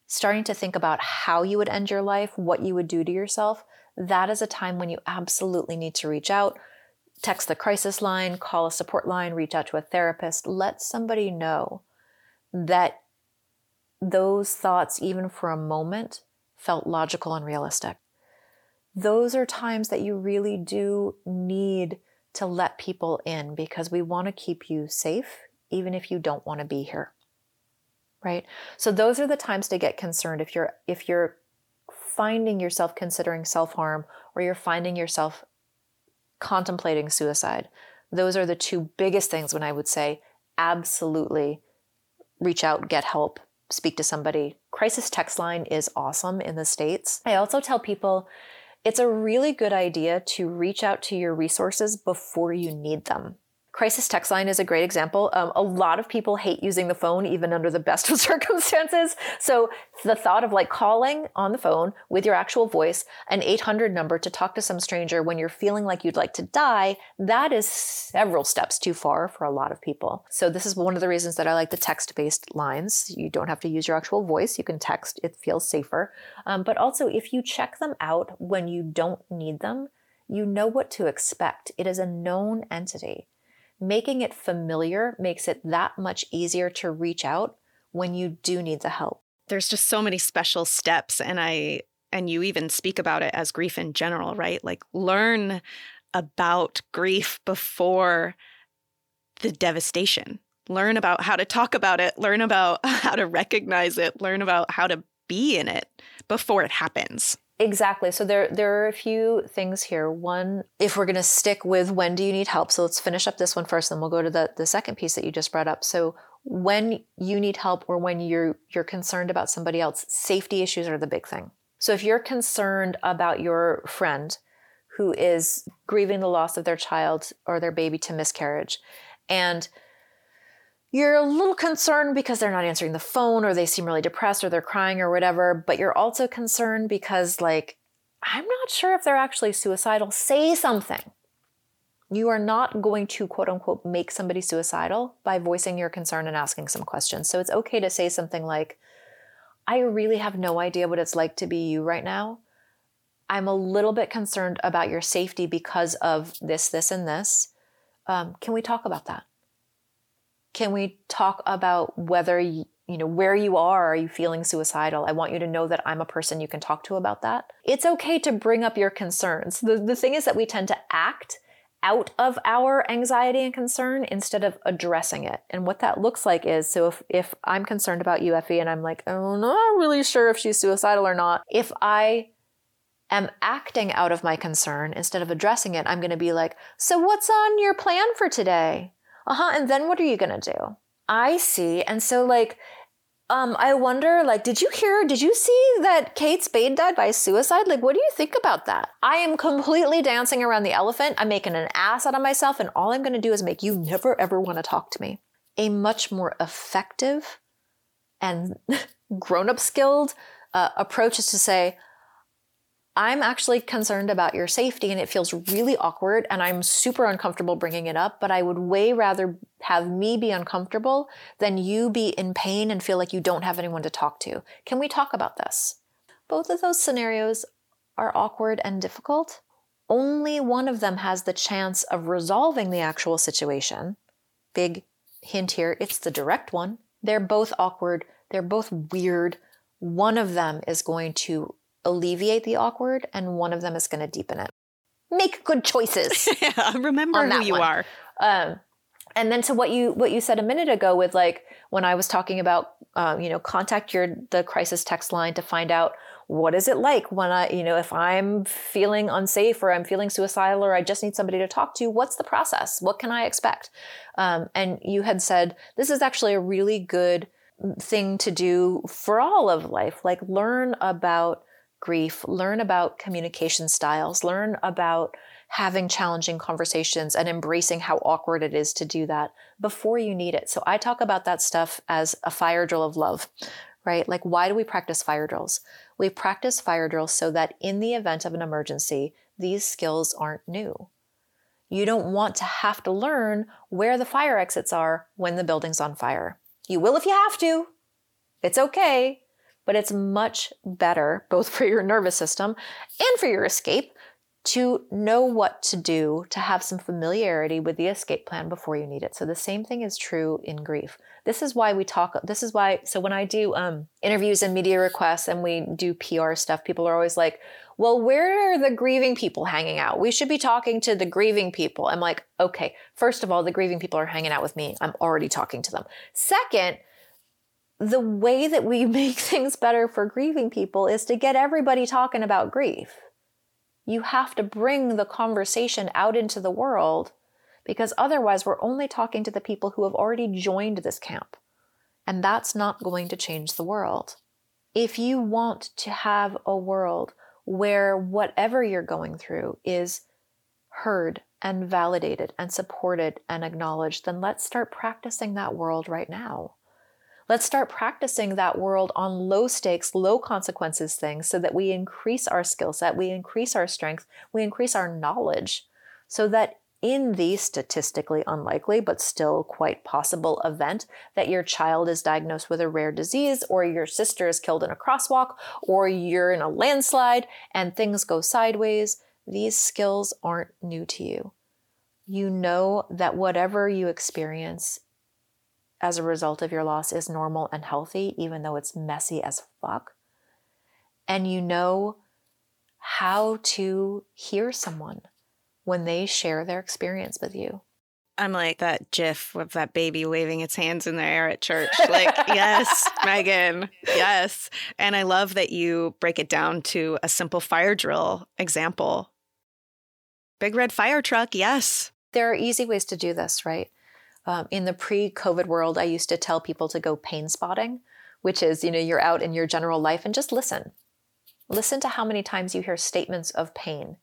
starting to think about how you would end your life, what you would do to yourself, that is a time when you absolutely need to reach out, text the crisis line, call a support line, reach out to a therapist, let somebody know that those thoughts even for a moment felt logical and realistic those are times that you really do need to let people in because we want to keep you safe, even if you don't want to be here. Right? So those are the times to get concerned if you're if you're finding yourself considering self-harm or you're finding yourself contemplating suicide. Those are the two biggest things when I would say absolutely reach out, get help, speak to somebody. Crisis text line is awesome in the States. I also tell people it's a really good idea to reach out to your resources before you need them. Crisis text line is a great example. Um, a lot of people hate using the phone, even under the best of circumstances. So the thought of like calling on the phone with your actual voice, an 800 number to talk to some stranger when you're feeling like you'd like to die, that is several steps too far for a lot of people. So this is one of the reasons that I like the text-based lines. You don't have to use your actual voice. You can text. It feels safer. Um, but also, if you check them out when you don't need them, you know what to expect. It is a known entity making it familiar makes it that much easier to reach out when you do need the help. There's just so many special steps and I and you even speak about it as grief in general, right? Like learn about grief before the devastation. Learn about how to talk about it, learn about how to recognize it, learn about how to be in it before it happens. Exactly. So there there are a few things here. One, if we're going to stick with when do you need help? So let's finish up this one first, then we'll go to the the second piece that you just brought up. So when you need help or when you're you're concerned about somebody else, safety issues are the big thing. So if you're concerned about your friend who is grieving the loss of their child or their baby to miscarriage and you're a little concerned because they're not answering the phone or they seem really depressed or they're crying or whatever, but you're also concerned because, like, I'm not sure if they're actually suicidal. Say something. You are not going to quote unquote make somebody suicidal by voicing your concern and asking some questions. So it's okay to say something like, I really have no idea what it's like to be you right now. I'm a little bit concerned about your safety because of this, this, and this. Um, can we talk about that? Can we talk about whether you, you know where you are? Are you feeling suicidal? I want you to know that i'm a person you can talk to about that. It's okay to bring up your concerns. The, the thing is that we tend to act out of our anxiety and concern instead of addressing it. And what that looks like is so if, if i'm concerned about you effie and i'm like oh not really sure if she's suicidal or not if i am acting out of my concern instead of addressing it i'm going to be like so what's on your plan for today uh huh. And then what are you going to do? I see. And so, like, um, I wonder, like, did you hear, did you see that Kate Spade died by suicide? Like, what do you think about that? I am completely dancing around the elephant. I'm making an ass out of myself, and all I'm going to do is make you never ever want to talk to me. A much more effective and grown up skilled uh, approach is to say, I'm actually concerned about your safety and it feels really awkward and I'm super uncomfortable bringing it up, but I would way rather have me be uncomfortable than you be in pain and feel like you don't have anyone to talk to. Can we talk about this? Both of those scenarios are awkward and difficult. Only one of them has the chance of resolving the actual situation. Big hint here it's the direct one. They're both awkward, they're both weird. One of them is going to alleviate the awkward, and one of them is going to deepen it. Make good choices. yeah, remember who you one. are. Um, and then to what you what you said a minute ago with like when I was talking about um, you know contact your the crisis text line to find out what is it like when I you know if I'm feeling unsafe or I'm feeling suicidal or I just need somebody to talk to what's the process what can I expect um, and you had said this is actually a really good thing to do for all of life like learn about grief, learn about communication styles, learn about having challenging conversations and embracing how awkward it is to do that before you need it. So I talk about that stuff as a fire drill of love, right? Like, why do we practice fire drills? We practice fire drills so that in the event of an emergency, these skills aren't new. You don't want to have to learn where the fire exits are when the building's on fire. You will if you have to. It's okay but it's much better, both for your nervous system and for your escape, to know what to do, to have some familiarity with the escape plan before you need it. So the same thing is true in grief. This is why we talk, this is why, so when I do um, interviews and media requests and we do PR stuff, people are always like, well, where are the grieving people hanging out? We should be talking to the grieving people. I'm like, okay, first of all, the grieving people are hanging out with me. I'm already talking to them. Second, the way that we make things better for grieving people is to get everybody talking about grief. You have to bring the conversation out into the world because otherwise we're only talking to the people who have already joined this camp. And that's not going to change the world. If you want to have a world where whatever you're going through is heard and validated and supported and acknowledged, then let's start practicing that world right now. Let's start practicing that world on low stakes, low consequences things so that we increase our skill set, we increase our strength, we increase our knowledge so that in the statistically unlikely but still quite possible event that your child is diagnosed with a rare disease or your sister is killed in a crosswalk or you're in a landslide and things go sideways, these skills aren't new to you. You know that whatever you experience as a result of your loss is normal and healthy, even though it's messy as fuck. And you know how to hear someone when they share their experience with you. I'm like that gif with that baby waving its hands in the air at church. Like, yes, Megan, yes. And I love that you break it down to a simple fire drill example. Big red fire truck, yes. There are easy ways to do this, right? Um, in the pre-COVID world, I used to tell people to go pain spotting, which is you know you're out in your general life and just listen. Listen to how many times you hear statements of pain.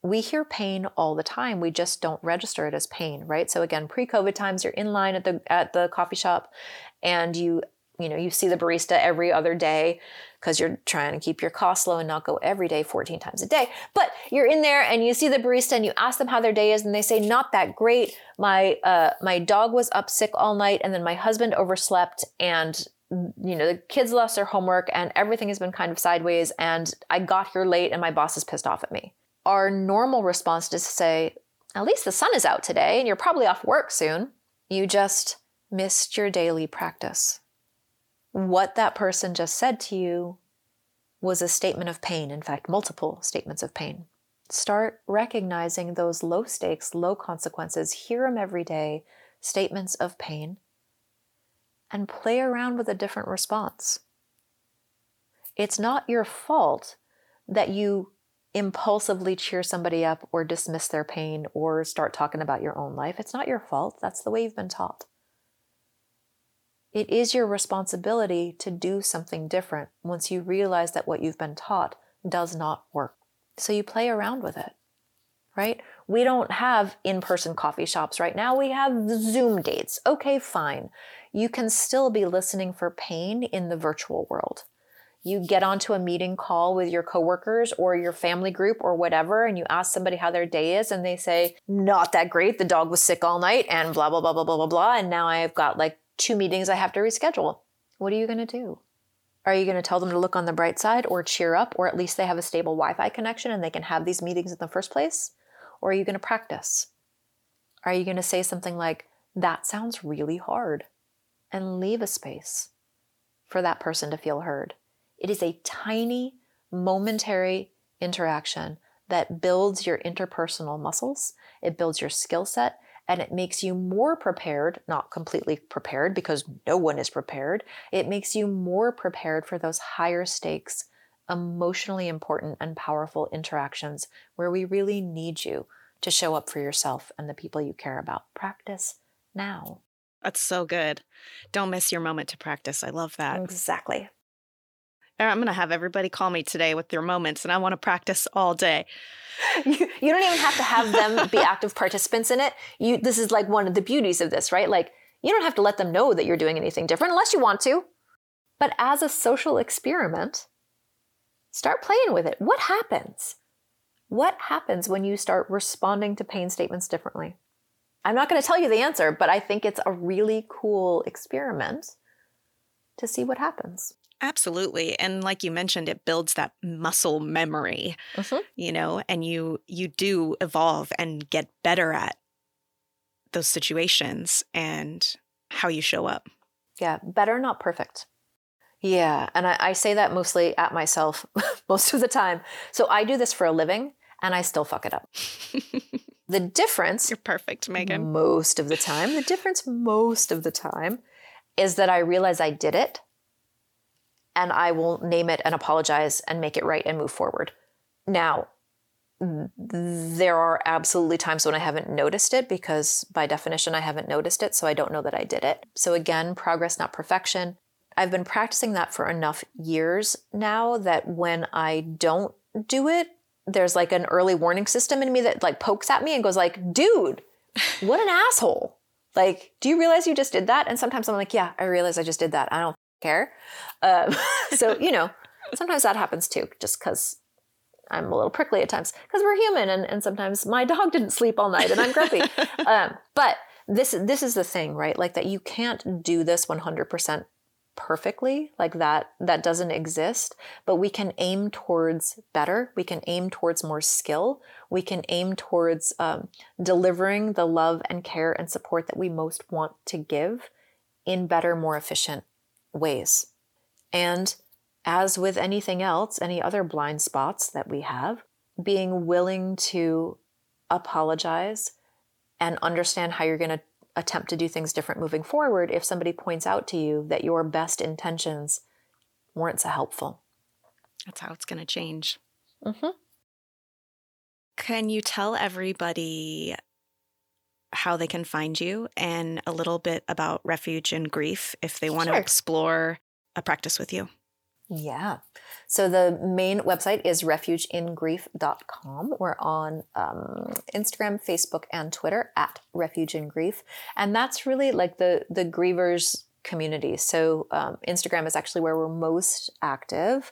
We hear pain all the time. We just don't register it as pain, right? So again, pre-COVID times, you're in line at the at the coffee shop, and you you know you see the barista every other day because you're trying to keep your costs low and not go every day 14 times a day. But you're in there and you see the barista and you ask them how their day is and they say not that great. My uh, my dog was up sick all night and then my husband overslept and you know the kids lost their homework and everything has been kind of sideways and i got here late and my boss is pissed off at me. Our normal response is to say at least the sun is out today and you're probably off work soon. You just missed your daily practice what that person just said to you was a statement of pain, in fact, multiple statements of pain. Start recognizing those low stakes, low consequences, hear them every day, statements of pain, and play around with a different response. It's not your fault that you impulsively cheer somebody up or dismiss their pain or start talking about your own life. It's not your fault. That's the way you've been taught. It is your responsibility to do something different once you realize that what you've been taught does not work. So you play around with it, right? We don't have in person coffee shops right now. We have Zoom dates. Okay, fine. You can still be listening for pain in the virtual world. You get onto a meeting call with your coworkers or your family group or whatever, and you ask somebody how their day is, and they say, Not that great. The dog was sick all night, and blah, blah, blah, blah, blah, blah, blah. And now I've got like two meetings I have to reschedule. What are you going to do? Are you going to tell them to look on the bright side or cheer up, or at least they have a stable Wi Fi connection and they can have these meetings in the first place? Or are you going to practice? Are you going to say something like, that sounds really hard, and leave a space for that person to feel heard? It is a tiny, momentary interaction that builds your interpersonal muscles, it builds your skill set, and it makes you more prepared, not completely prepared because no one is prepared. It makes you more prepared for those higher stakes, emotionally important and powerful interactions where we really need you to show up for yourself and the people you care about. Practice now. That's so good. Don't miss your moment to practice. I love that. Exactly. I'm going to have everybody call me today with their moments, and I want to practice all day. You, you don't even have to have them be active participants in it. You, this is like one of the beauties of this, right? Like, you don't have to let them know that you're doing anything different unless you want to. But as a social experiment, start playing with it. What happens? What happens when you start responding to pain statements differently? I'm not going to tell you the answer, but I think it's a really cool experiment to see what happens. Absolutely. And like you mentioned, it builds that muscle memory, mm-hmm. you know, and you you do evolve and get better at those situations and how you show up. Yeah, better, not perfect. Yeah, and I, I say that mostly at myself most of the time. So I do this for a living and I still fuck it up. the difference You're perfect, Megan. Most of the time, the difference most of the time is that I realize I did it and I will name it and apologize and make it right and move forward. Now, there are absolutely times when I haven't noticed it because, by definition, I haven't noticed it, so I don't know that I did it. So, again, progress, not perfection. I've been practicing that for enough years now that when I don't do it, there's like an early warning system in me that like pokes at me and goes like, "Dude, what an asshole." Like, do you realize you just did that? And sometimes I'm like, yeah, I realize I just did that. I don't care. Um, so, you know, sometimes that happens too, just because I'm a little prickly at times because we're human and, and sometimes my dog didn't sleep all night and I'm grumpy. um, but this, this is the thing, right? Like that you can't do this 100% perfectly like that that doesn't exist but we can aim towards better we can aim towards more skill we can aim towards um, delivering the love and care and support that we most want to give in better more efficient ways. And as with anything else, any other blind spots that we have, being willing to apologize and understand how you're going to attempt to do things different moving forward if somebody points out to you that your best intentions weren't so helpful. That's how it's going to change. Mm-hmm. Can you tell everybody how they can find you and a little bit about Refuge in Grief if they want sure. to explore a practice with you. Yeah. So the main website is refugeingrief.com. We're on um, Instagram, Facebook, and Twitter at Refuge in Grief. And that's really like the, the grievers community. So um, Instagram is actually where we're most active.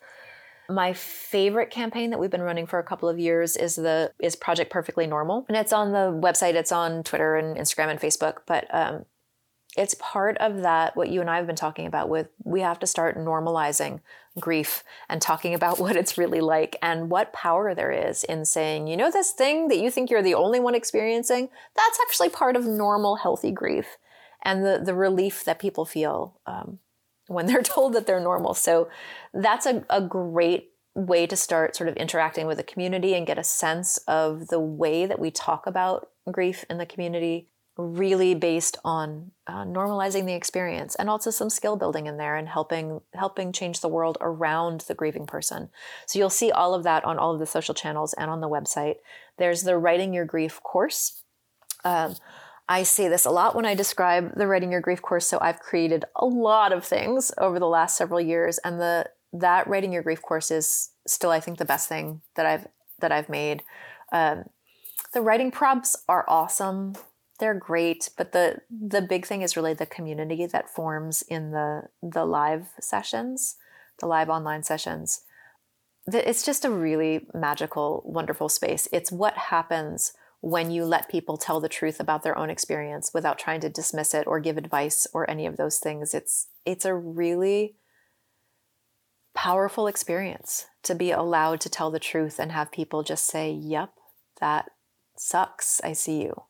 My favorite campaign that we've been running for a couple of years is the is Project Perfectly Normal, and it's on the website. It's on Twitter and Instagram and Facebook. But um, it's part of that what you and I have been talking about. With we have to start normalizing grief and talking about what it's really like and what power there is in saying, you know, this thing that you think you're the only one experiencing. That's actually part of normal, healthy grief, and the the relief that people feel. Um, when they're told that they're normal. So that's a, a great way to start sort of interacting with the community and get a sense of the way that we talk about grief in the community really based on uh, normalizing the experience and also some skill building in there and helping helping change the world around the grieving person. So you'll see all of that on all of the social channels and on the website. There's the writing your grief course. Um, I say this a lot when I describe the Writing Your Grief course. So I've created a lot of things over the last several years, and the that Writing Your Grief course is still, I think, the best thing that I've that I've made. Um, The writing prompts are awesome. They're great, but the the big thing is really the community that forms in the the live sessions, the live online sessions. It's just a really magical, wonderful space. It's what happens when you let people tell the truth about their own experience without trying to dismiss it or give advice or any of those things. It's it's a really powerful experience to be allowed to tell the truth and have people just say, "Yep, that sucks. I see you."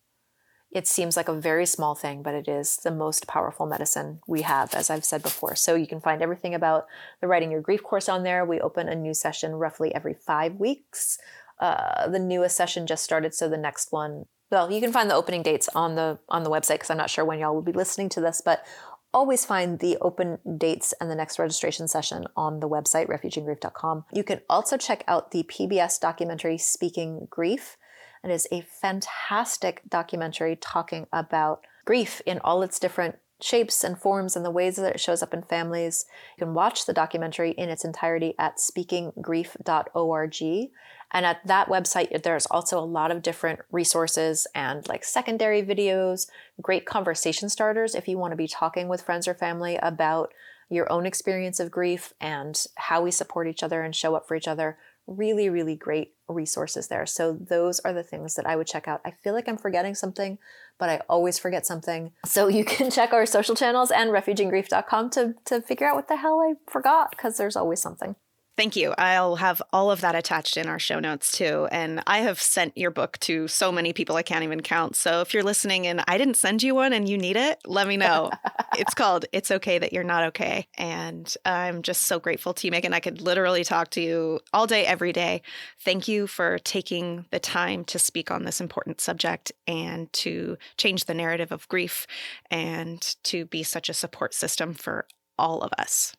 It seems like a very small thing, but it is the most powerful medicine we have, as I've said before. So you can find everything about the Writing Your Grief course on there. We open a new session roughly every five weeks. Uh, the newest session just started, so the next one. Well, you can find the opening dates on the on the website because I'm not sure when y'all will be listening to this, but always find the open dates and the next registration session on the website refugeingrief.com. You can also check out the PBS documentary Speaking Grief. It is a fantastic documentary talking about grief in all its different shapes and forms and the ways that it shows up in families. You can watch the documentary in its entirety at speakinggrief.org. And at that website, there's also a lot of different resources and like secondary videos, great conversation starters if you want to be talking with friends or family about your own experience of grief and how we support each other and show up for each other. Really, really great resources there. So, those are the things that I would check out. I feel like I'm forgetting something, but I always forget something. So, you can check our social channels and refugeingrief.com to, to figure out what the hell I forgot because there's always something. Thank you. I'll have all of that attached in our show notes too. And I have sent your book to so many people I can't even count. So if you're listening and I didn't send you one and you need it, let me know. it's called It's Okay That You're Not Okay. And I'm just so grateful to you, Megan. I could literally talk to you all day, every day. Thank you for taking the time to speak on this important subject and to change the narrative of grief and to be such a support system for all of us.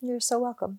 You're so welcome.